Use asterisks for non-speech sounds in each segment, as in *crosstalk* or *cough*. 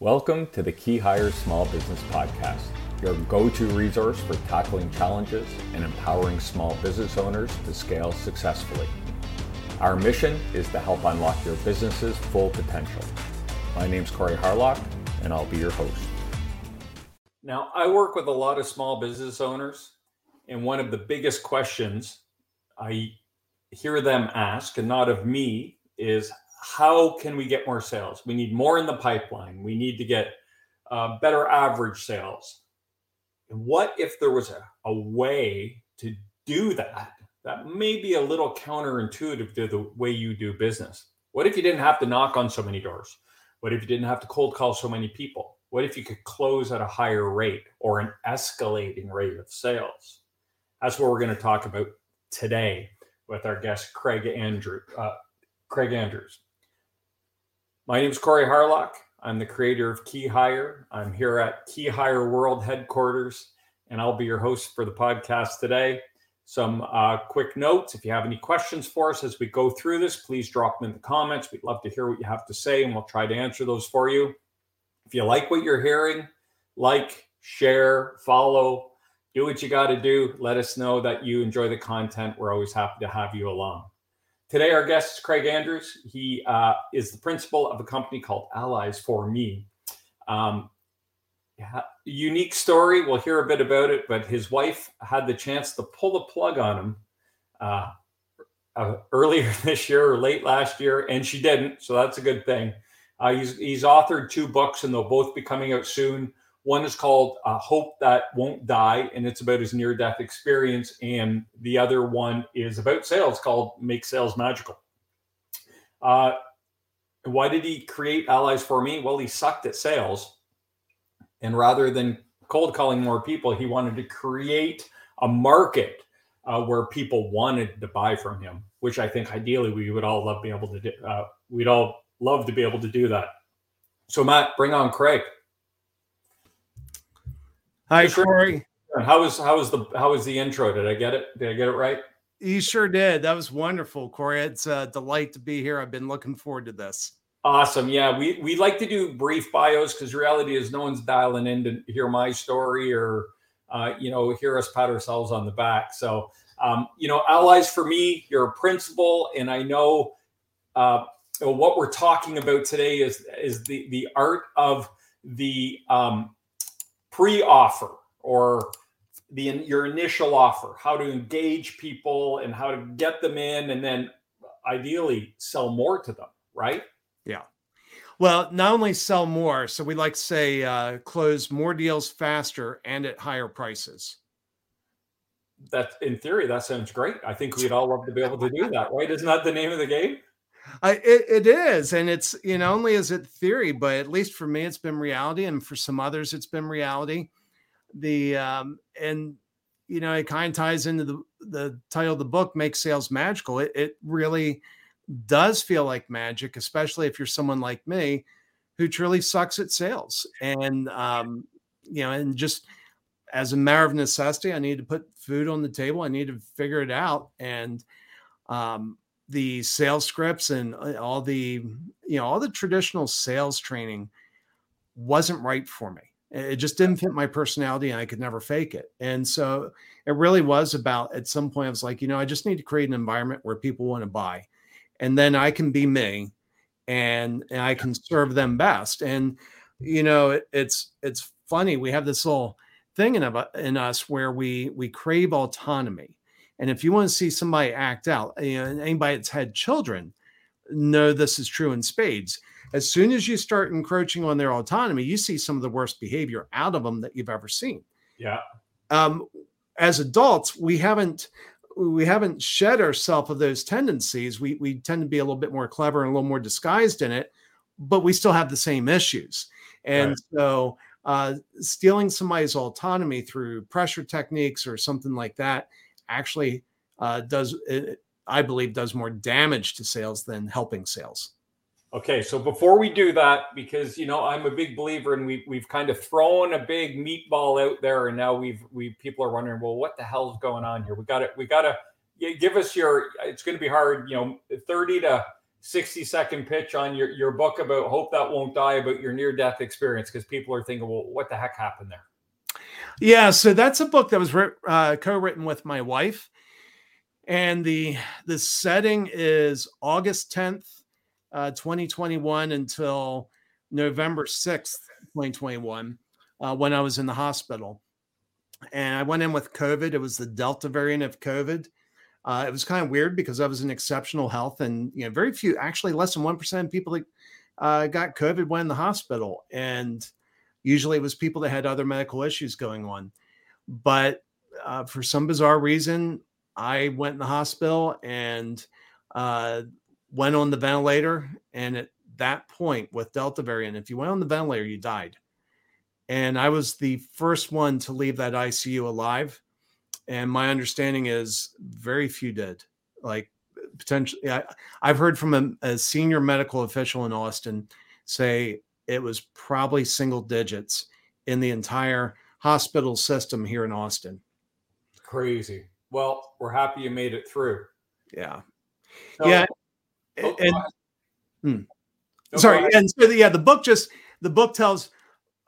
Welcome to the Key Hire Small Business Podcast, your go to resource for tackling challenges and empowering small business owners to scale successfully. Our mission is to help unlock your business's full potential. My name's Corey Harlock, and I'll be your host. Now, I work with a lot of small business owners, and one of the biggest questions I hear them ask, and not of me, is how can we get more sales? We need more in the pipeline. We need to get uh, better average sales. What if there was a, a way to do that that may be a little counterintuitive to the way you do business? What if you didn't have to knock on so many doors? What if you didn't have to cold call so many people? What if you could close at a higher rate or an escalating rate of sales? That's what we're going to talk about today with our guest Craig Andrew. Uh, Craig Andrews. My name is Corey Harlock. I'm the creator of Key Hire. I'm here at Key Hire World headquarters, and I'll be your host for the podcast today. Some uh, quick notes. If you have any questions for us as we go through this, please drop them in the comments. We'd love to hear what you have to say, and we'll try to answer those for you. If you like what you're hearing, like, share, follow, do what you got to do. Let us know that you enjoy the content. We're always happy to have you along. Today, our guest is Craig Andrews. He uh, is the principal of a company called Allies for Me. Um, unique story. We'll hear a bit about it, but his wife had the chance to pull the plug on him uh, uh, earlier *laughs* this year or late last year, and she didn't. So that's a good thing. Uh, he's, he's authored two books, and they'll both be coming out soon. One is called uh, Hope That Won't Die, and it's about his near death experience. And the other one is about sales called Make Sales Magical. Uh, why did he create Allies for Me? Well, he sucked at sales. And rather than cold calling more people, he wanted to create a market uh, where people wanted to buy from him, which I think ideally we would all love be able to do. Uh, we'd all love to be able to do that. So, Matt, bring on Craig. Hi. Corey. How was how was the how was the intro? Did I get it? Did I get it right? You sure did. That was wonderful, Corey. It's a delight to be here. I've been looking forward to this. Awesome. Yeah, we we like to do brief bios because reality is no one's dialing in to hear my story or uh, you know hear us pat ourselves on the back. So um, you know, allies for me, you're a principal, and I know uh, what we're talking about today is is the the art of the um, pre-offer or the your initial offer, how to engage people and how to get them in, and then ideally sell more to them, right? Yeah. Well, not only sell more, so we like to say uh, close more deals faster and at higher prices. That, in theory, that sounds great. I think we'd all love to be able to do that, right? Isn't that the name of the game? I, it, it is, and it's you know only is it theory, but at least for me, it's been reality, and for some others, it's been reality. The um, and you know it kind of ties into the the title of the book, "Make Sales Magical." It, it really does feel like magic, especially if you're someone like me who truly sucks at sales, and um, you know, and just as a matter of necessity, I need to put food on the table. I need to figure it out, and um, the sales scripts and uh, all the you know all the traditional sales training wasn't right for me. It just didn't fit my personality and i could never fake it. And so it really was about at some point i was like you know i just need to create an environment where people want to buy and then i can be me and, and i can serve them best. And you know it, it's it's funny we have this little thing in, in us where we we crave autonomy and if you want to see somebody act out, you know, anybody that's had children know this is true in spades. As soon as you start encroaching on their autonomy, you see some of the worst behavior out of them that you've ever seen. Yeah. Um, as adults, we haven't we haven't shed ourselves of those tendencies. We we tend to be a little bit more clever and a little more disguised in it, but we still have the same issues. And right. so uh, stealing somebody's autonomy through pressure techniques or something like that actually uh, does, I believe, does more damage to sales than helping sales. Okay, so before we do that, because you know I'm a big believer, and we we've kind of thrown a big meatball out there, and now we've we people are wondering, well, what the hell's going on here? We got to we got to give us your. It's going to be hard, you know, thirty to 60 second pitch on your, your book about Hope That Won't Die about your near death experience because people are thinking, well, what the heck happened there? Yeah, so that's a book that was uh, co-written with my wife, and the the setting is August 10th, uh, 2021 until November 6th, 2021, uh, when I was in the hospital. And I went in with COVID. It was the Delta variant of COVID. Uh, it was kind of weird because I was in exceptional health, and you know, very few, actually, less than one percent of people that uh, got COVID went in the hospital, and usually it was people that had other medical issues going on. But uh, for some bizarre reason, I went in the hospital and uh, went on the ventilator. And at that point, with Delta variant, if you went on the ventilator, you died. And I was the first one to leave that ICU alive. And my understanding is very few did. Like potentially, I, have heard from a, a senior medical official in Austin say it was probably single digits in the entire hospital system here in Austin. Crazy. Well, we're happy you made it through. Yeah. So, yeah. Oh, and, hmm. no, sorry. And so, the, yeah, the book just, the book tells,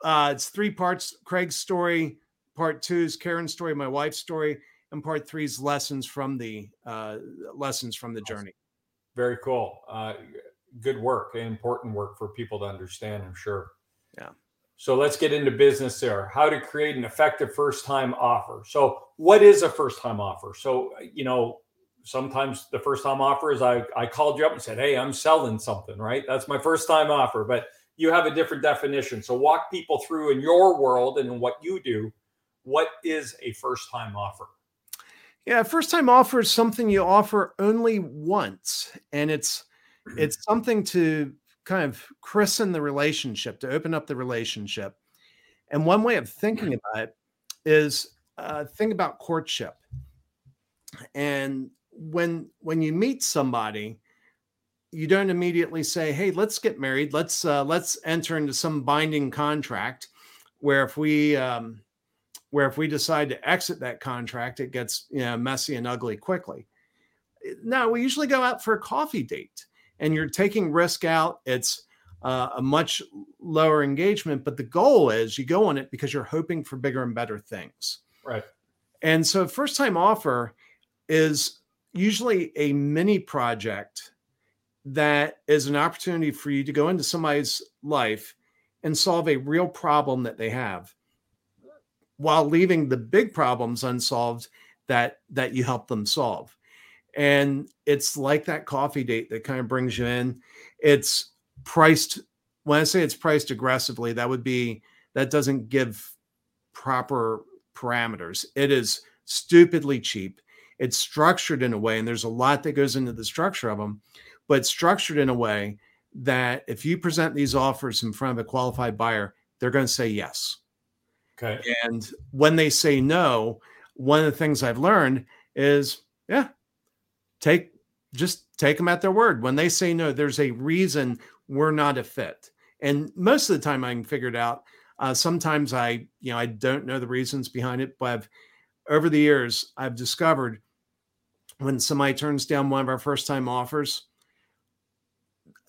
uh, it's three parts Craig's story, part two is Karen's story, my wife's story, and part three is lessons from the, uh, lessons from the journey. Very cool. Uh, good work and important work for people to understand, I'm sure. Yeah. So let's get into business there. How to create an effective first time offer. So, what is a first time offer? So, you know, sometimes the first time offer is I, I called you up and said, Hey, I'm selling something, right? That's my first time offer, but you have a different definition. So, walk people through in your world and in what you do. What is a first time offer? Yeah, first time offer is something you offer only once, and it's it's something to kind of christen the relationship, to open up the relationship. And one way of thinking *clears throat* about it is uh, think about courtship. And when when you meet somebody, you don't immediately say, "Hey, let's get married. Let's uh, let's enter into some binding contract." Where if we um, where if we decide to exit that contract, it gets you know messy and ugly quickly. No, we usually go out for a coffee date and you're taking risk out. It's uh, a much lower engagement, but the goal is you go on it because you're hoping for bigger and better things. Right. And so, first time offer is usually a mini project that is an opportunity for you to go into somebody's life and solve a real problem that they have while leaving the big problems unsolved that that you help them solve and it's like that coffee date that kind of brings you in. It's priced when i say it's priced aggressively that would be that doesn't give proper parameters. It is stupidly cheap. It's structured in a way and there's a lot that goes into the structure of them but structured in a way that if you present these offers in front of a qualified buyer they're going to say yes. Okay. And when they say no one of the things i've learned is yeah take just take them at their word. When they say no, there's a reason we're not a fit. And most of the time I can figure it out. Uh, sometimes I, you know, I don't know the reasons behind it, but I've, over the years, I've discovered when somebody turns down one of our first time offers,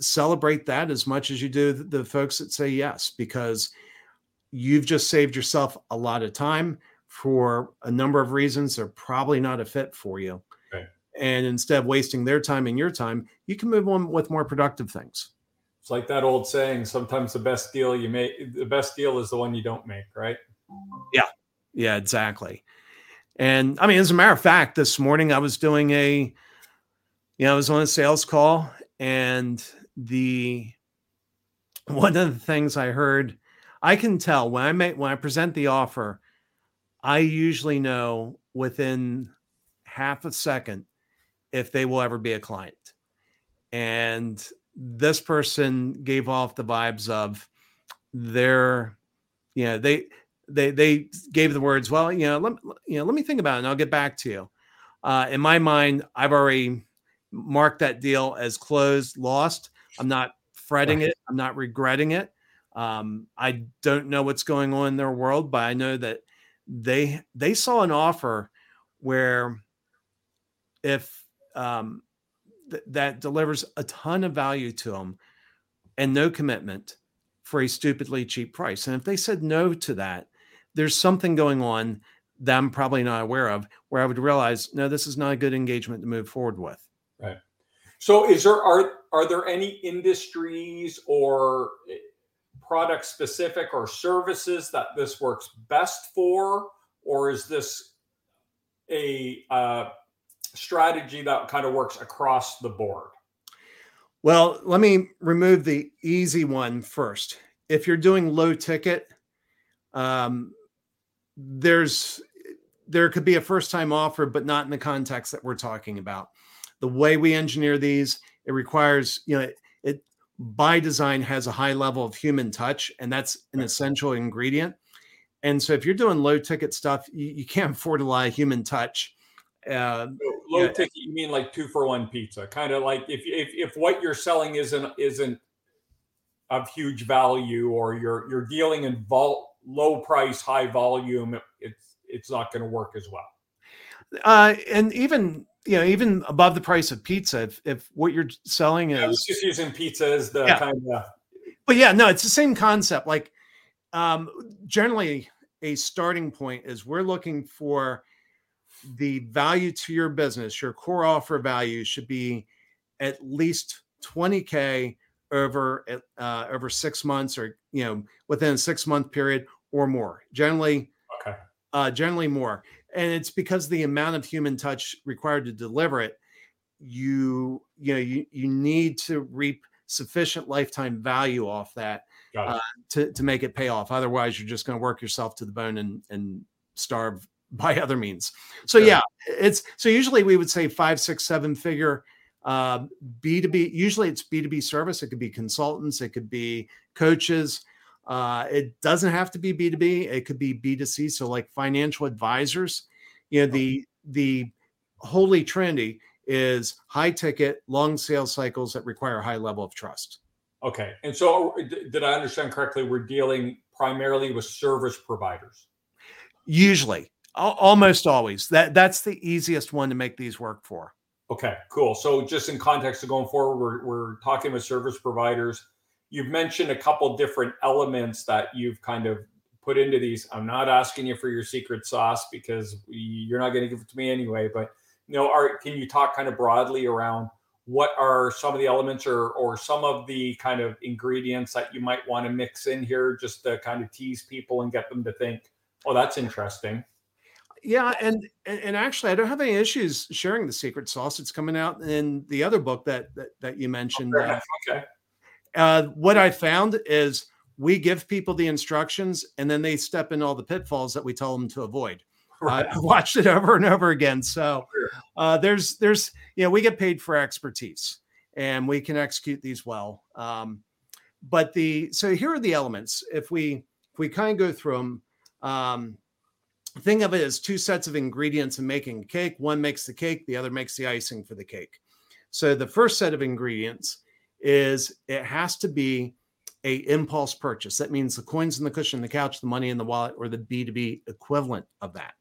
celebrate that as much as you do the, folks that say yes, because you've just saved yourself a lot of time for a number of reasons. They're probably not a fit for you and instead of wasting their time and your time you can move on with more productive things. It's like that old saying sometimes the best deal you make the best deal is the one you don't make right? Yeah. Yeah exactly. And i mean as a matter of fact this morning i was doing a you know i was on a sales call and the one of the things i heard i can tell when i make when i present the offer i usually know within half a second if they will ever be a client. And this person gave off the vibes of their, you know, they they they gave the words, well, you know, let you know, let me think about it and I'll get back to you. Uh, in my mind, I've already marked that deal as closed, lost. I'm not fretting right. it. I'm not regretting it. Um, I don't know what's going on in their world, but I know that they they saw an offer where if um, th- that delivers a ton of value to them and no commitment for a stupidly cheap price. And if they said no to that, there's something going on that I'm probably not aware of where I would realize, no, this is not a good engagement to move forward with. Right. So is there are are there any industries or eh, product specific or services that this works best for or is this a uh, strategy that kind of works across the board? Well, let me remove the easy one first. If you're doing low ticket, um, there's there could be a first time offer, but not in the context that we're talking about. The way we engineer these, it requires, you know, it, it by design has a high level of human touch, and that's an essential ingredient. And so if you're doing low ticket stuff, you, you can't *laughs* afford a lot of human touch. Uh, low yeah. ticket, you mean like two for one pizza, kind of like if, if if what you're selling isn't isn't of huge value, or you're you're dealing in vol- low price, high volume, it's it's not going to work as well. Uh, and even you know even above the price of pizza, if if what you're selling is yeah, just using pizza as the yeah. kind of, but yeah, no, it's the same concept. Like um, generally, a starting point is we're looking for the value to your business, your core offer value should be at least 20k over uh, over six months, or you know within a six month period or more. Generally, okay, uh, generally more, and it's because the amount of human touch required to deliver it. You you know you you need to reap sufficient lifetime value off that uh, to to make it pay off. Otherwise, you're just going to work yourself to the bone and and starve by other means. So yeah, it's so usually we would say five, six, seven figure uh, B2B. Usually it's B2B service. It could be consultants. It could be coaches. Uh, it doesn't have to be B2B. It could be B2C. So like financial advisors, you know, the, the holy trinity is high ticket, long sales cycles that require a high level of trust. Okay. And so did I understand correctly? We're dealing primarily with service providers. Usually, almost always. That that's the easiest one to make these work for. Okay, cool. So just in context of going forward, we're, we're talking with service providers. You've mentioned a couple different elements that you've kind of put into these. I'm not asking you for your secret sauce because you're not going to give it to me anyway. But you know, are can you talk kind of broadly around what are some of the elements or or some of the kind of ingredients that you might want to mix in here just to kind of tease people and get them to think, oh, that's interesting. Yeah, and and actually, I don't have any issues sharing the secret sauce. It's coming out in the other book that that, that you mentioned. Okay. Uh, okay. Uh, what I found is we give people the instructions, and then they step in all the pitfalls that we tell them to avoid. *laughs* Right. Uh, I watched it over and over again. So uh, there's there's you know we get paid for expertise, and we can execute these well. Um, but the so here are the elements. If we if we kind of go through them. Um, think of it as two sets of ingredients in making a cake. One makes the cake, the other makes the icing for the cake. So the first set of ingredients is it has to be a impulse purchase. That means the coins in the cushion, the couch, the money in the wallet, or the B2B equivalent of that.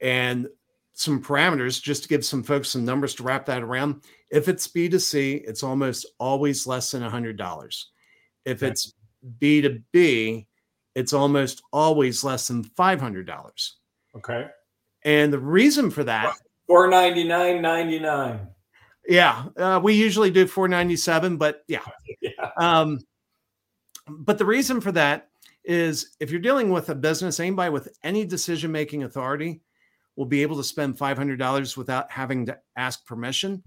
And some parameters just to give some folks some numbers to wrap that around. If it's B2C, it's almost always less than $100. If it's B2B, it's almost always less than $500. Okay. And the reason for that 499.99. Yeah, uh, we usually do 497, but yeah. *laughs* yeah. Um, but the reason for that is if you're dealing with a business, anybody with any decision making authority will be able to spend $500 without having to ask permission.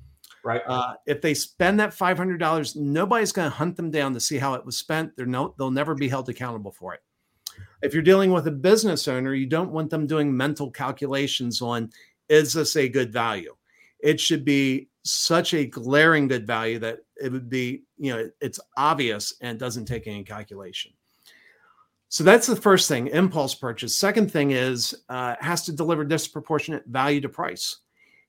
Right. Uh, if they spend that $500, nobody's going to hunt them down to see how it was spent. They're no, they'll never be held accountable for it. If you're dealing with a business owner, you don't want them doing mental calculations on is this a good value? It should be such a glaring good value that it would be, you know, it's obvious and doesn't take any calculation. So that's the first thing, impulse purchase. Second thing is uh, has to deliver disproportionate value to price.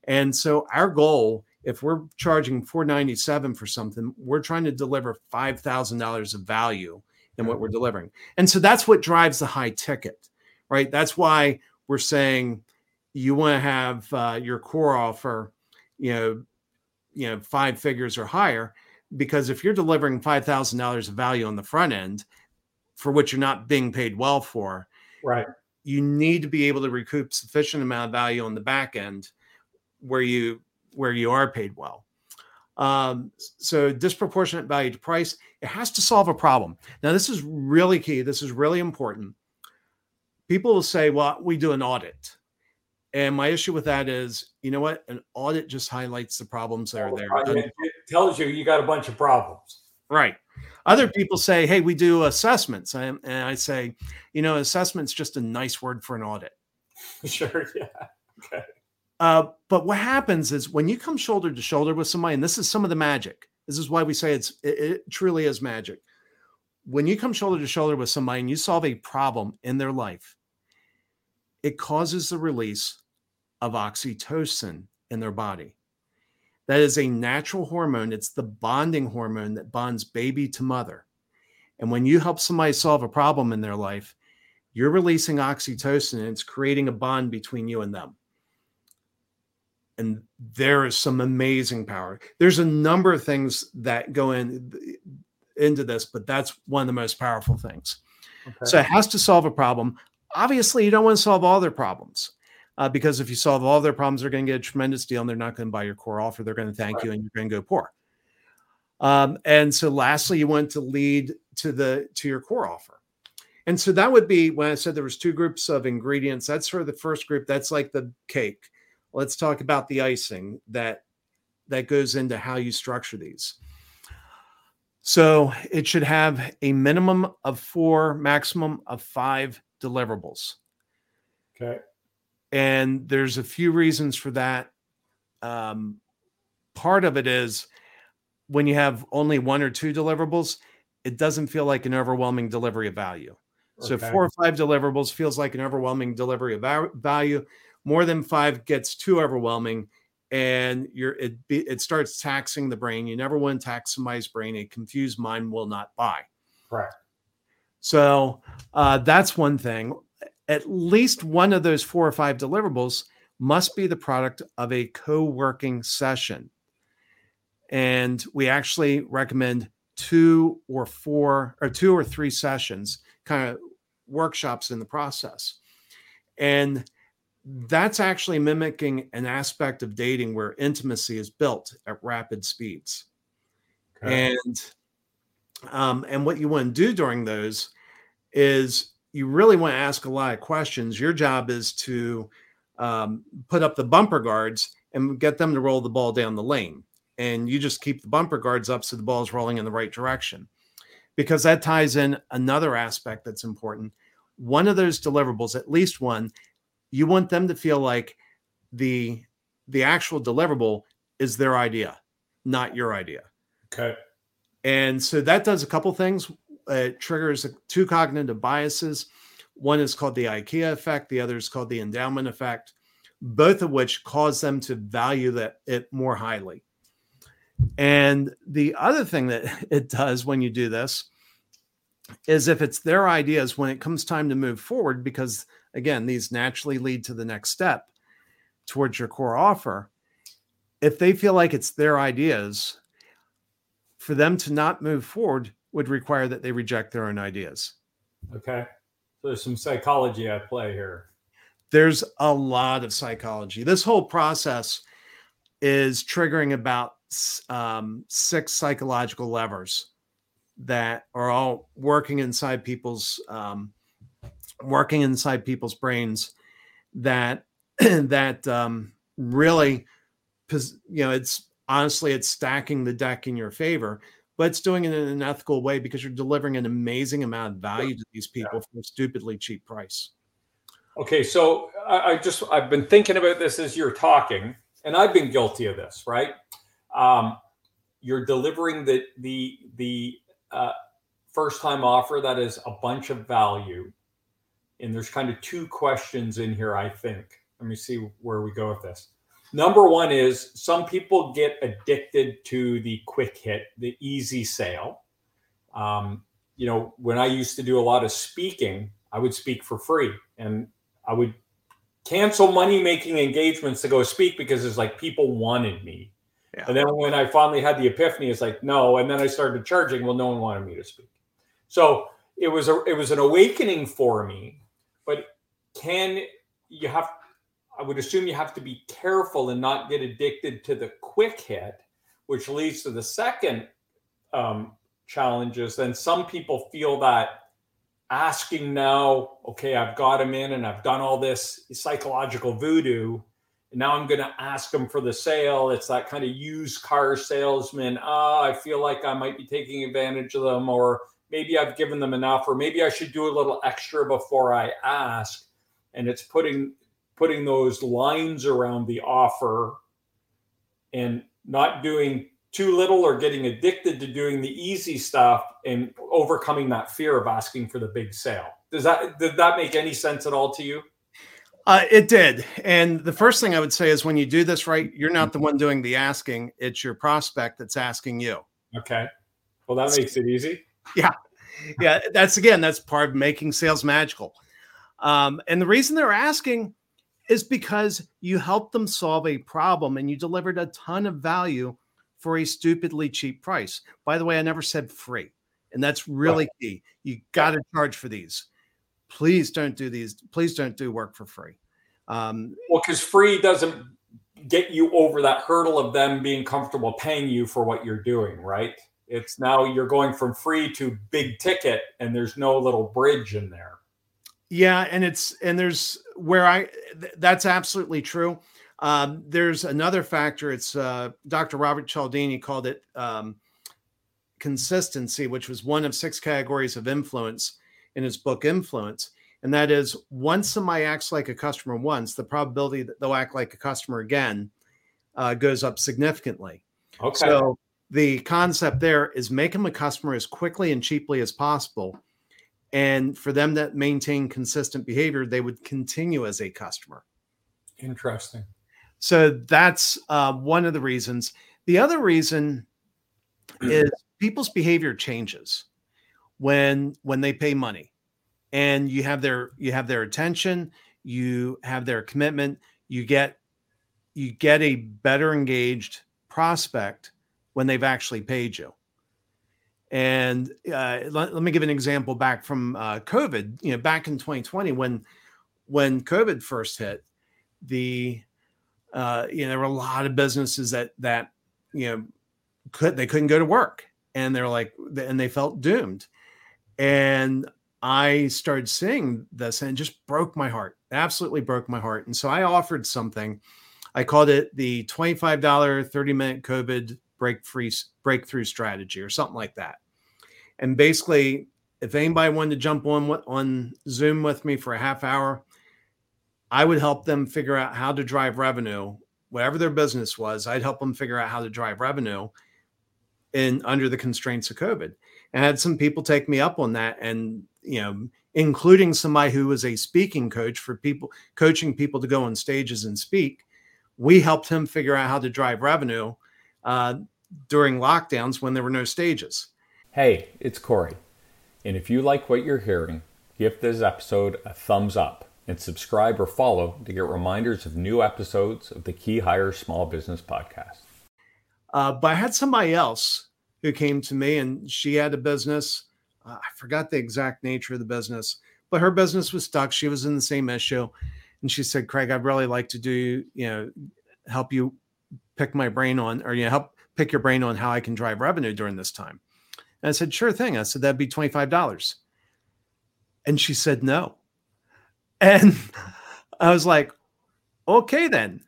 And so our goal, if we're charging 497 for something, we're trying to deliver $5,000 of value in what we're delivering. And so that's what drives the high ticket, right? That's why we're saying you want to have uh, your core offer, you know, you know five figures or higher because if you're delivering $5000 of value on the front end for which you're not being paid well for right you need to be able to recoup sufficient amount of value on the back end where you where you are paid well um, so disproportionate value to price it has to solve a problem now this is really key this is really important people will say well we do an audit and my issue with that is, you know what? An audit just highlights the problems that are there. It tells you you got a bunch of problems. Right. Other people say, hey, we do assessments. And I say, you know, assessment's just a nice word for an audit. *laughs* Sure. Yeah. Okay. Uh, but what happens is when you come shoulder to shoulder with somebody, and this is some of the magic. This is why we say it's it, it truly is magic. When you come shoulder to shoulder with somebody and you solve a problem in their life, it causes the release of oxytocin in their body. That is a natural hormone. It's the bonding hormone that bonds baby to mother. And when you help somebody solve a problem in their life, you're releasing oxytocin and it's creating a bond between you and them. And there is some amazing power. There's a number of things that go in into this, but that's one of the most powerful things. Okay. So it has to solve a problem. Obviously, you don't want to solve all their problems uh, because if you solve all their problems, they're going to get a tremendous deal and they're not going to buy your core offer. They're going to thank right. you and you're going to go poor. Um, and so lastly, you want to lead to the to your core offer. And so that would be when I said there was two groups of ingredients. That's sort of the first group. That's like the cake. Let's talk about the icing that that goes into how you structure these. So it should have a minimum of four, maximum of five deliverables. Okay. And there's a few reasons for that. Um, part of it is when you have only one or two deliverables, it doesn't feel like an overwhelming delivery of value. Okay. So four or five deliverables feels like an overwhelming delivery of value. More than five gets too overwhelming, and you're it it starts taxing the brain. You never want to tax somebody's brain. A confused mind will not buy. Right. So uh, that's one thing at least one of those four or five deliverables must be the product of a co working session. And we actually recommend two or four or two or three sessions, kind of workshops in the process. And that's actually mimicking an aspect of dating where intimacy is built at rapid speeds. Okay. And um, and what you want to do during those is you really want to ask a lot of questions. Your job is to um, put up the bumper guards and get them to roll the ball down the lane. And you just keep the bumper guards up so the ball is rolling in the right direction. Because that ties in another aspect that's important. One of those deliverables, at least one, you want them to feel like the the actual deliverable is their idea, not your idea. Okay. And so that does a couple things it triggers two cognitive biases. One is called the IKEA effect, the other is called the endowment effect, both of which cause them to value that it more highly. And the other thing that *laughs* it does when you do this is if it's their ideas when it comes time to move forward, because again, these naturally lead to the next step towards your core offer. If they feel like it's their ideas, for them to not move forward, would require that they reject their own ideas. Okay. So there's some psychology at play here. There's a lot of psychology. This whole process is triggering about um, six psychological levers that are all working inside people's um, working inside people's brains that *clears throat* that um, really you know it's honestly it's stacking the deck in your favor but it's doing it in an ethical way because you're delivering an amazing amount of value to these people yeah. for a stupidly cheap price. Okay, so I, I, just I've been thinking about this as you're talking, and I've been guilty of this, right? Um, you're delivering the the the uh, first time offer that is a bunch of value, and there's kind of two questions in here. I think. Let me see where we go with this. Number one is some people get addicted to the quick hit, the easy sale. Um, you know, when I used to do a lot of speaking, I would speak for free and I would cancel money making engagements to go speak because it's like people wanted me. Yeah. And then when I finally had the epiphany, it's like, no. And then I started charging. Well, no one wanted me to speak. So it was a it was an awakening for me. But can you have I would assume you have to be careful and not get addicted to the quick hit, which leads to the second um, challenges. Then some people feel that asking now, okay, I've got him in and I've done all this psychological voodoo. And now I'm going to ask them for the sale. It's that kind of used car salesman. Ah, oh, I feel like I might be taking advantage of them, or maybe I've given them enough, or maybe I should do a little extra before I ask. And it's putting putting those lines around the offer and not doing too little or getting addicted to doing the easy stuff and overcoming that fear of asking for the big sale. Does that did that make any sense at all to you? Uh, it did. And the first thing I would say is when you do this right, you're not the one doing the asking, it's your prospect that's asking you. Okay. Well, that makes it easy. Yeah. Yeah. That's again, that's part of making sales magical. Um, and the reason they're asking is because you helped them solve a problem and you delivered a ton of value for a stupidly cheap price. By the way, I never said free. And that's really right. key. You got to charge for these. Please don't do these. Please don't do work for free. Um, well, because free doesn't get you over that hurdle of them being comfortable paying you for what you're doing, right? It's now you're going from free to big ticket, and there's no little bridge in there. Yeah, and it's and there's where I th- that's absolutely true. Um, there's another factor. It's uh, Dr. Robert Cialdini called it um, consistency, which was one of six categories of influence in his book Influence. And that is once somebody acts like a customer once, the probability that they'll act like a customer again uh, goes up significantly. Okay. So the concept there is make them a customer as quickly and cheaply as possible and for them that maintain consistent behavior, they would continue as a customer. Interesting. So that's uh, one of the reasons. The other reason is people's behavior changes when when they pay money, and you have their you have their attention, you have their commitment, you get you get a better engaged prospect when they've actually paid you. And uh, let, let, me give an example back from uh, COVID. You know, back in 2020, when when COVID first hit, the uh, you know there were a lot of businesses that that you know could they couldn't go to work, and they're like, and they felt doomed. And I started seeing this, and it just broke my heart. Absolutely broke my heart. And so I offered something. I called it the $25 30 minute COVID break free breakthrough strategy or something like that. And basically, if anybody wanted to jump on on Zoom with me for a half hour, I would help them figure out how to drive revenue, whatever their business was. I'd help them figure out how to drive revenue in under the constraints of COVID. And I had some people take me up on that, and you know, including somebody who was a speaking coach for people coaching people to go on stages and speak. We helped him figure out how to drive revenue uh, during lockdowns when there were no stages. Hey, it's Corey. And if you like what you're hearing, give this episode a thumbs up and subscribe or follow to get reminders of new episodes of the Key Hire Small Business Podcast. Uh, but I had somebody else who came to me and she had a business. Uh, I forgot the exact nature of the business, but her business was stuck. She was in the same issue. And she said, Craig, I'd really like to do, you know, help you pick my brain on, or you know, help pick your brain on how I can drive revenue during this time. And I said, sure thing. I said, that'd be $25. And she said, no. *laughs* And I was like, okay, then.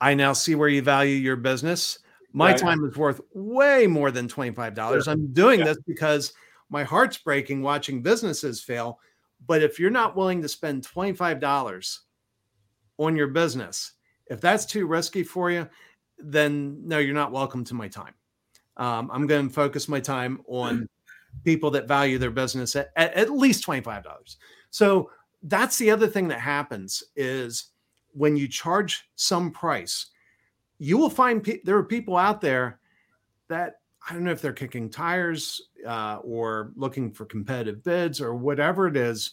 I now see where you value your business. My right. time is worth way more than $25. Sure. I'm doing yeah. this because my heart's breaking watching businesses fail. But if you're not willing to spend $25 on your business, if that's too risky for you, then no, you're not welcome to my time. Um, I'm going to focus my time on *laughs* people that value their business at, at, at least $25. So that's the other thing that happens is when you charge some price, you will find pe- there are people out there that I don't know if they're kicking tires uh, or looking for competitive bids or whatever it is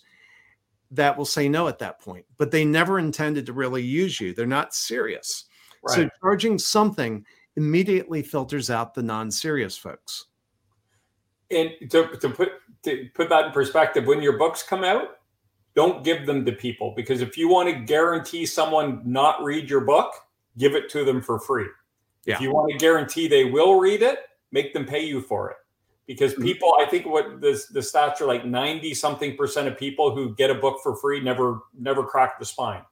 that will say no at that point, but they never intended to really use you. They're not serious. Right. So charging something immediately filters out the non-serious folks. And to, to put to put that in perspective, when your books come out, don't give them to people because if you want to guarantee someone not read your book, give it to them for free. Yeah. If you want to guarantee they will read it, make them pay you for it. Because mm-hmm. people, I think what the, the stats are like 90 something percent of people who get a book for free never never crack the spine.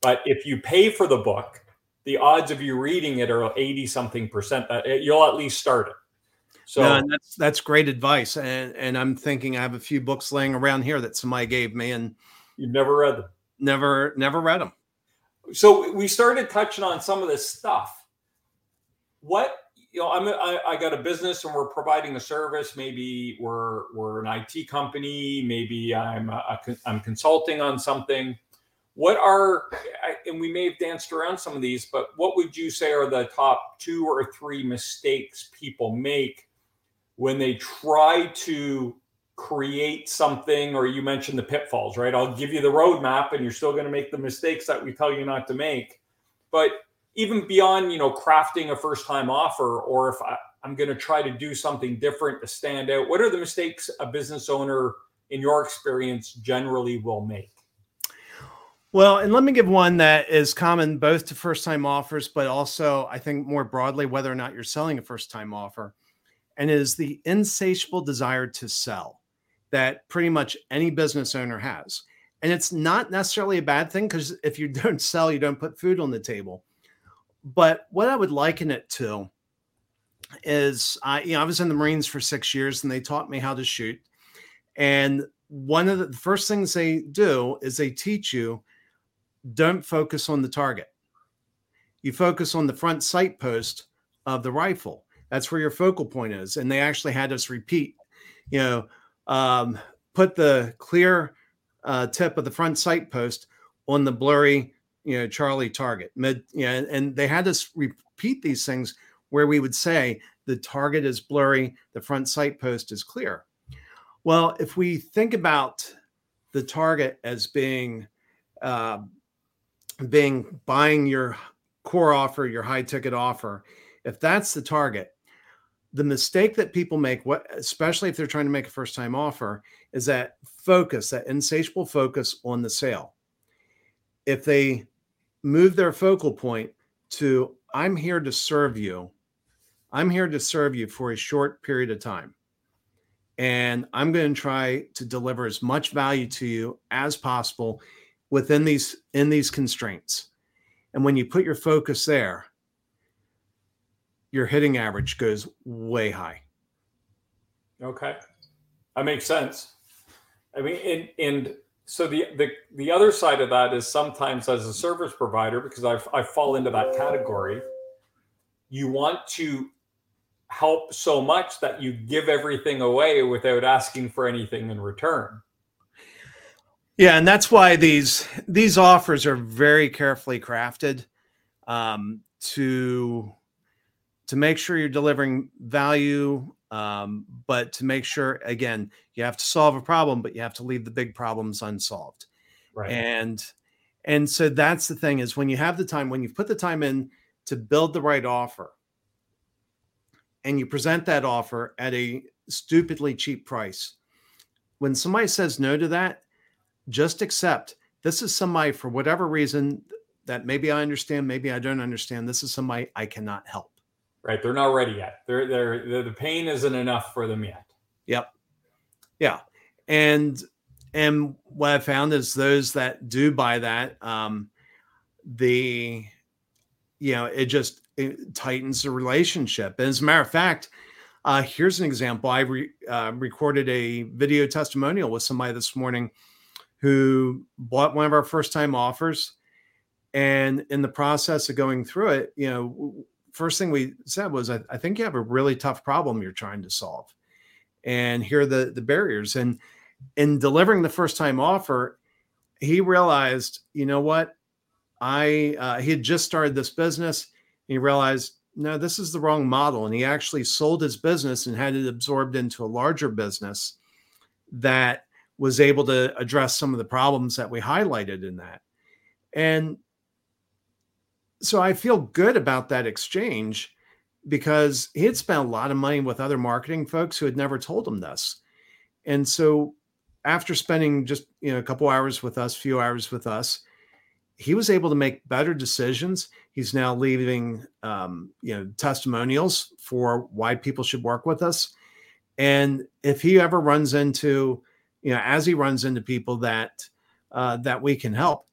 But if you pay for the book, the odds of you reading it are 80 something percent uh, that you'll at least start it. So no, that's that's great advice. And and I'm thinking I have a few books laying around here that somebody gave me and you've never read them. Never never read them. So we started touching on some of this stuff. What you know, I'm I, I got a business and we're providing a service. Maybe we're we're an IT company. Maybe I'm a, a, I'm consulting on something. What are and we may have danced around some of these, but what would you say are the top two or three mistakes people make when they try to create something, or you mentioned the pitfalls, right? I'll give you the roadmap and you're still going to make the mistakes that we tell you not to make. But even beyond, you know, crafting a first time offer, or if I, I'm going to try to do something different to stand out, what are the mistakes a business owner, in your experience, generally will make? Well, and let me give one that is common both to first time offers, but also I think more broadly, whether or not you're selling a first time offer and is the insatiable desire to sell that pretty much any business owner has. And it's not necessarily a bad thing because if you *laughs* don't sell, you don't put food on the table. But what I would liken it to is I, you know, I was in the Marines for six years and they taught me how to shoot. And one of the first things they do is they teach you don't focus on the target. You focus on the front sight post of the rifle. That's where your focal point is. And they actually had us repeat, you know, um, put the clear uh, tip of the front sight post on the blurry, you know, Charlie target. Mid, you know, and they had us repeat these things where we would say the target is blurry, the front sight post is clear. Well, if we think about the target as being uh, being buying your core offer, your high ticket offer, if that's the target, the mistake that people make what especially if they're trying to make a first time offer is that focus that insatiable focus on the sale. If they move their focal point to i'm here to serve you. I'm here to serve you for a short period of time. And i'm going to try to deliver as much value to you as possible within these in these constraints and when you put your focus there your hitting average goes way high. Okay, that makes sense. I mean, and, and so the, the the other side of that is sometimes as a service provider, because I I fall into that category, you want to help so much that you give everything away without asking for anything in return. Yeah, and that's why these these offers are very carefully crafted um, to to make sure you're delivering value, um, but to make sure, again, you have to solve a problem, but you have to leave the big problems unsolved. Right. And and so that's the thing is when you have the time, when you've put the time in to build the right offer, and you present that offer at a stupidly cheap price, when somebody says no to that, just accept this is somebody for whatever reason that maybe I understand, maybe I don't understand. This is somebody I cannot help right? They're not ready yet. They're, they're, they're the pain isn't enough for them yet. Yep. Yeah. And and what I found is those that do buy that, um, the you know, it just it tightens the relationship. And as a matter of fact, uh, here's an example. I re, uh, recorded a video testimonial with somebody this morning who bought one of our first time offers. And in the process of going through it, you know, first thing we said was, I, I, think you have a really tough problem you're trying to solve. And here are the, the barriers. And in delivering the first time offer, he realized, you know what? I uh, he had just started this business. and he realized, no, this is the wrong model. And he actually sold his business and had it absorbed into a larger business that was able to address some of the problems that we highlighted in that. And so I feel good about that exchange because he had spent a lot of money with other marketing folks who had never told him this. And so after spending just you know a couple hours with us, few hours with us, he was able to make better decisions. He's now leaving um, you know testimonials for why people should work with us. And if he ever runs into, you know, as he runs into people that uh, that we can help,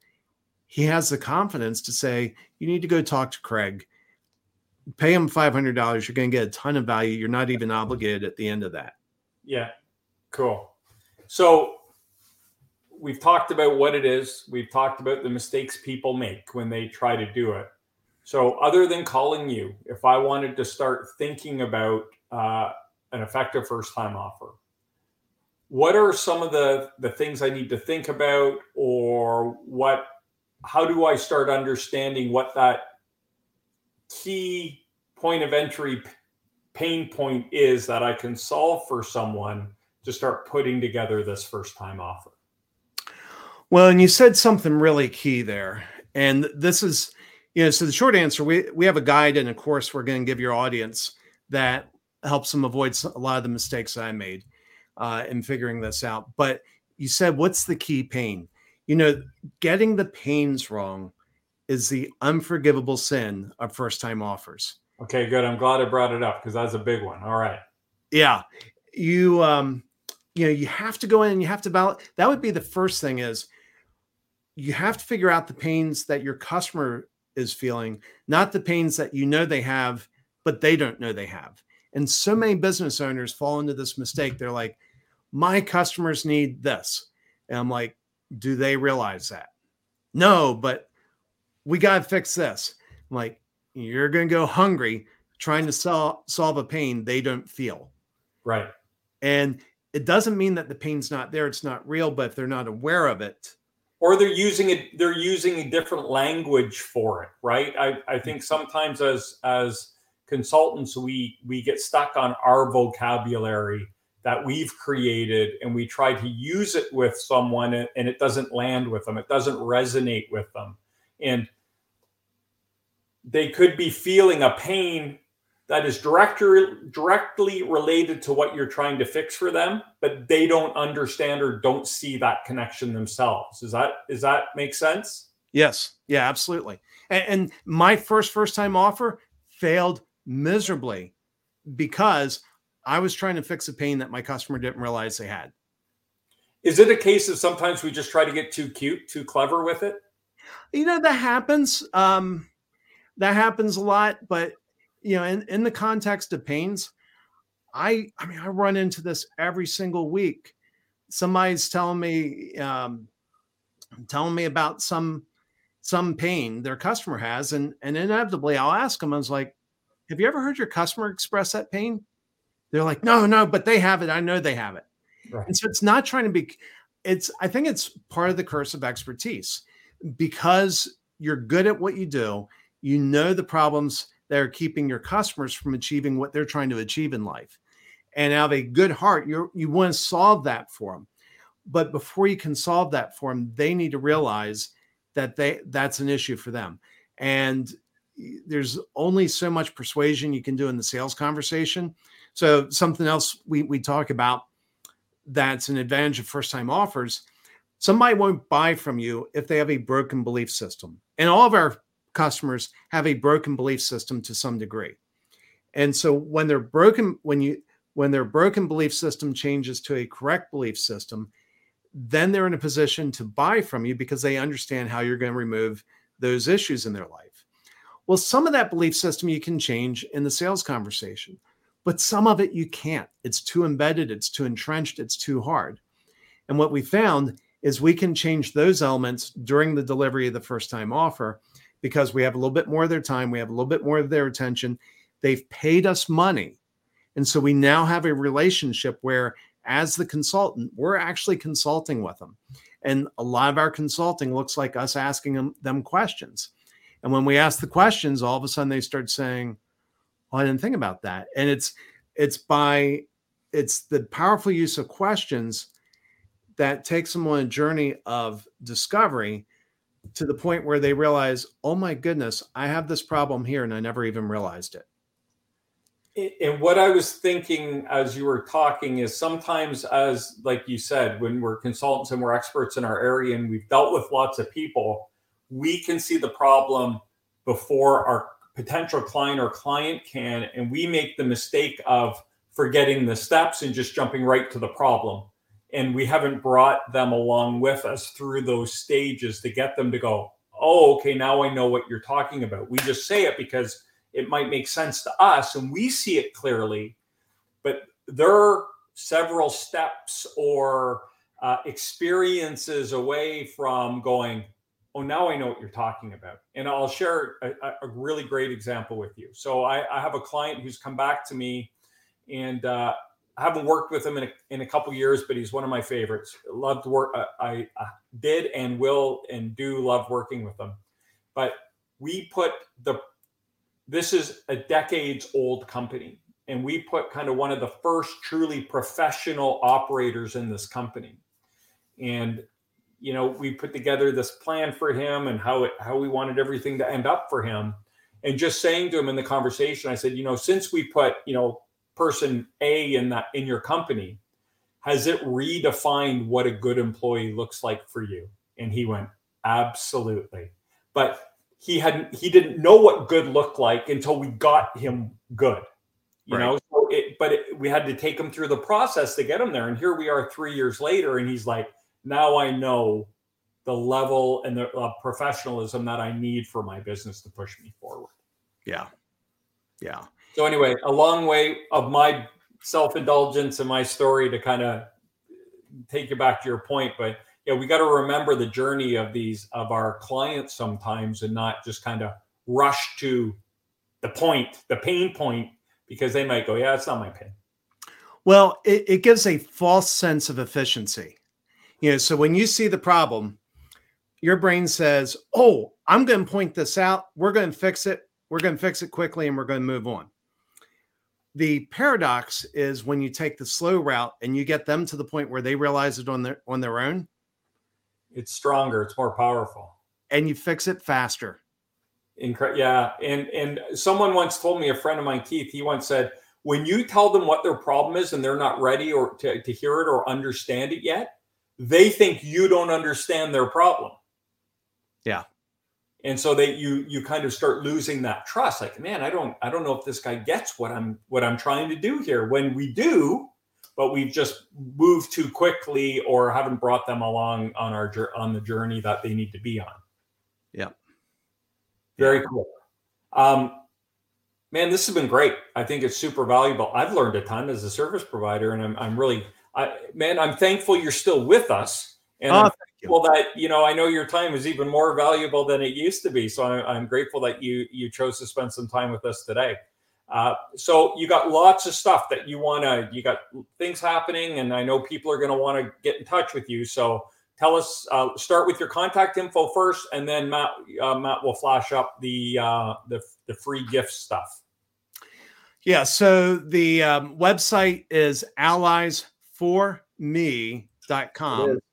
he has the confidence to say, "You need to go talk to Craig. Pay him five hundred dollars. You're going to get a ton of value. You're not even obligated at the end of that." Yeah, cool. So we've talked about what it is. We've talked about the mistakes people make when they try to do it. So, other than calling you, if I wanted to start thinking about uh, an effective first time offer, what are some of the the things I need to think about, or what? How do I start understanding what that key point of entry pain point is that I can solve for someone to start putting together this first time offer? Well, and you said something really key there. And this is, you know, so the short answer we, we have a guide and a course we're going to give your audience that helps them avoid a lot of the mistakes I made uh, in figuring this out. But you said, what's the key pain? You know, getting the pains wrong is the unforgivable sin of first time offers. Okay, good. I'm glad I brought it up because that's a big one. All right. Yeah. You, um, you know, you have to go in and you have to balance. That would be the first thing is you have to figure out the pains that your customer is feeling, not the pains that you know they have, but they don't know they have. And so many business owners fall into this mistake. They're like, my customers need this. And I'm like, do they realize that? No, but we got to fix this. I'm like, you're going to go hungry trying to solve solve a pain they don't feel. Right. And it doesn't mean that the pain's not there, it's not real, but if they're not aware of it, or they're using it they're using a different language for it right i, I think mm-hmm. sometimes as as consultants we we get stuck on our vocabulary that we've created and we try to use it with someone and it doesn't land with them. It doesn't resonate with them. And they could be feeling a pain that is directly directly related to what you're trying to fix for them but they don't understand or don't see that connection themselves. Is that is that make sense? Yes. Yeah absolutely. And, and my first first time offer failed miserably because i was trying to fix a pain that my customer didn't realize they had is it a case of sometimes we just try to get too cute too clever with it you know that happens um that happens a lot but you know, in, in the context of pains, I I mean, I run into this every single week. Somebody's telling me, um, telling me about some some pain their customer has, and and inevitably I'll ask them. I was like, "Have you ever heard your customer express that pain?" They're like, "No, no, but they have it. I know they have it." Right. And so it's not trying to be. It's I think it's part of the curse of expertise because you're good at what you do. You know the problems that are keeping your customers from achieving what they're trying to achieve in life. And have a good heart, you you want to solve that for them. But before you can solve that for them, they need to realize that they that's an issue for them. And there's only so much persuasion you can do in the sales conversation. So something else we we talk about that's an advantage of first time offers. Somebody won't buy from you if they have a broken belief system. And all of our customers have a broken belief system to some degree. And so when they're broken, when you when their broken belief system changes to a correct belief system, then they're in a position to buy from you because they understand how you're going to remove those issues in their life. Well, some of that belief system you can change in the sales conversation, but some of it you can't. It's too embedded, it's too entrenched, it's too hard. And what we found is we can change those elements during the delivery of the first time offer because we have a little bit more of their time, we have a little bit more of their attention. They've paid us money. And so we now have a relationship where, as the consultant, we're actually consulting with them. And a lot of our consulting looks like us asking them, questions. And when we ask the questions, all of a sudden they start saying, well, I didn't think about that. And it's it's by it's the powerful use of questions that takes them on a journey of discovery to the point where they realize, oh my goodness, I have this problem here and I never even realized it. and what I was thinking as you were talking is sometimes, as like you said, when we're consultants and we're experts in our area and we've dealt with lots of people, we can see the problem before our potential client or client can. And we make the mistake of forgetting the steps and just jumping right to the problem. And we haven't brought them along with us through those stages to get them to go, oh, okay, now I know what you're talking about. We just say it because it might make sense to us and we see it clearly, but there are several steps or uh, experiences away from going, oh, now I know what you're talking about. And I'll share a, a really great example with you. So I, I, have a client who's come back to me and uh, I haven't worked with him in a, in a couple years, but he's one of my favorites. Loved work. Uh, I, I did and will and do love working with him. But we put the this is a decades old company and we put kind of one of the first truly professional operators in this company and you know we put together this plan for him and how it how we wanted everything to end up for him. And just saying to him in the conversation i said you know since we put you know person a in that in your company has it redefined what a good employee looks like for you? And he went absolutely. But he hadn't he didn't know what good looked like until we got him good you right. know so it, but it, we had to take him through the process to get him there. And here we are three years later and he's like now i know the level and the uh, professionalism that i need for my business to push me forward yeah yeah so anyway a long way of my self-indulgence and my story to kind of take you back to your point but yeah, we got to remember the journey of these of our clients sometimes and not just kind of rush to the point, the pain point, because they might go, yeah, it's not my pain. Well, it, it gives a false sense of efficiency. You know, so when you see the problem, your brain says, Oh, I'm going to point this out. We're going to fix it. We're going to fix it quickly and we're going to move on. The paradox is when you take the slow route and you get them to the point where they realize it on their on their own, it's stronger, it's more powerful, and you fix it faster. Incre- yeah, and and someone once told me, a friend of mine, Keith, he once said, when you tell them what their problem is and they're not ready or to, to hear it or understand it yet, they think you don't understand their problem. Yeah. And so they you you kind of start losing that trust. Like, man, I don't I don't know if this guy gets what I'm what I'm trying to do here. When we do, but we've just moved too quickly or haven't brought them along on our on the journey that they need to be on. Yeah. Very cool. Um, man, this has been great. I think it's super valuable. I've learned a ton as a service provider, and I'm, I'm really, I, man, I'm thankful you're still with us. And oh, thankful that, you know, I know your time is even more valuable than it used to be. So I'm, I'm grateful that you, you chose to spend some time with us today. Uh, so you got lots of stuff that you want to, you got things happening, and I know people are going to want to get in touch with you. So tell us, uh, start with your contact info first, and then Matt, uh, Matt will flash up the, uh, the, the free gift stuff. Yeah. So the um, website is allies4me.com. It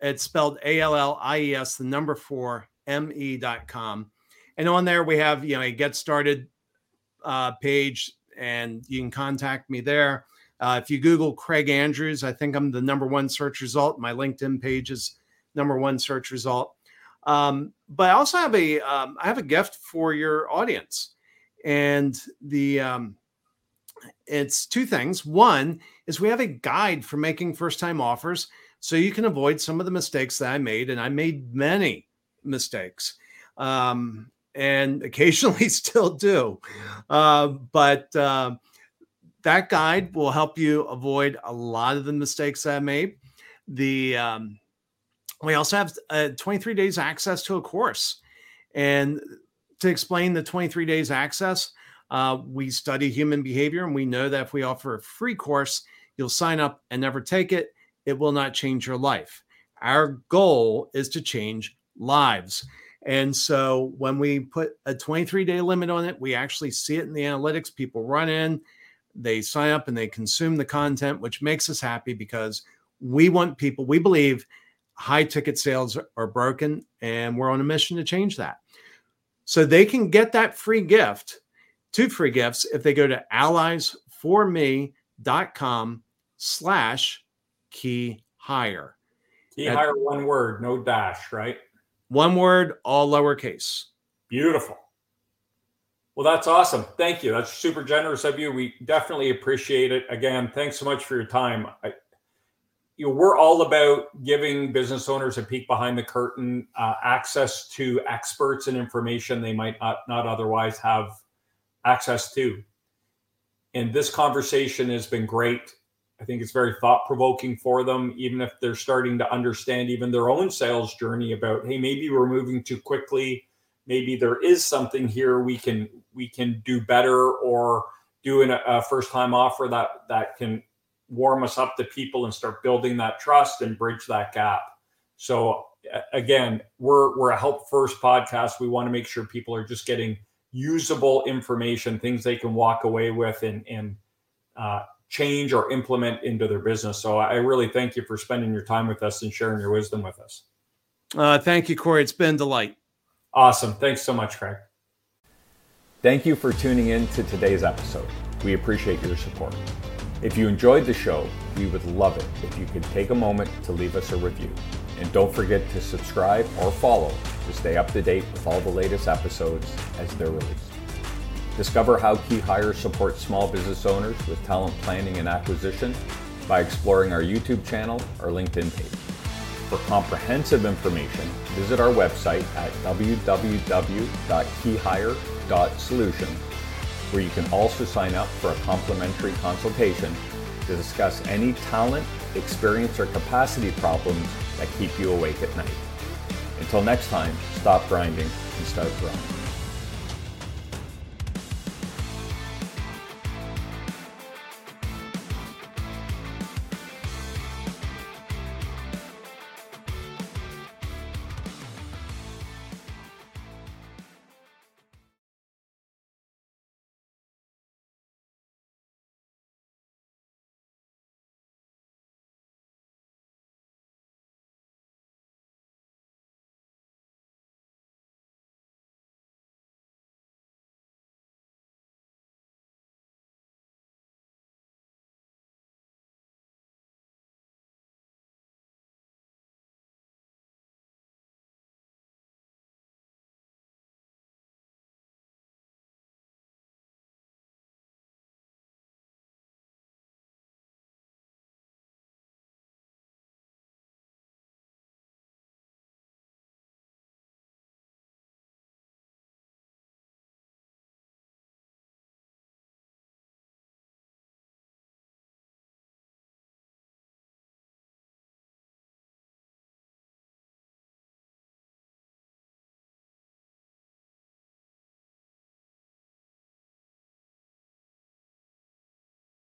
it's spelled A L L I E S, the number four, M E.com. And on there, we have, you know, a get started uh, page and you can contact me there. Uh, if you Google Craig Andrews, I think I'm the number one search result. My LinkedIn page is number one search result. Um, but I also have a um, I have a gift for your audience, and the um, it's two things. One is we have a guide for making first time offers, so you can avoid some of the mistakes that I made, and I made many mistakes. Um, and *laughs* occasionally still do. Uh, but uh, that guide will help you avoid a lot of the mistakes that I made. The um, we also have uh, 23 days access to a course, and to explain the 23 days access, uh, we study human behavior, and we know that if we offer a free course, you'll sign up and never take it. It will not change your life. Our goal is to change lives. And so when we put a 23 day limit on it, we actually see it in the analytics. People run in, they sign up, and they consume the content, which makes us happy because we want people, we believe high ticket sales are broken, and we're on a mission to change that. So they can get that free gift two free gifts if they go to allies4me.com slash key hire. Key hire one word, no dash, right? One word, all lowercase. Beautiful. Well, that's awesome. Thank you. That's super generous of you. We definitely appreciate it. Again, thanks so much for your time. I, you know, we're all about giving business owners a peek behind the curtain, uh, access to experts and information they might not, not otherwise have access to. And this conversation has been great. I think it's very thought provoking for them, even if they're starting to understand even their own sales journey about, hey, maybe we're moving too quickly. Maybe there is something here we can we can do better, or do a first time offer that that can warm us up to people and start building that trust and bridge that gap. So again, we're we're a help first podcast. We want to make sure people are just getting usable information, things they can walk away with and and uh, change or implement into their business. So I really thank you for spending your time with us and sharing your wisdom with us. Uh, thank you, Corey. It's been a delight. Awesome. Thanks so much, Craig. Thank you for tuning in to today's episode. We appreciate your support. If you enjoyed the show, we would love it if you could take a moment to leave us a review. And don't forget to subscribe or follow to stay up to date with all the latest episodes as they're released. Discover how Key Hire supports small business owners with talent planning and acquisition by exploring our YouTube channel or LinkedIn page. For comprehensive information, visit our website at www.keyhire.solution, where you can also sign up for a complimentary consultation to discuss any talent, experience, or capacity problems that keep you awake at night. Until next time, stop grinding and start growing.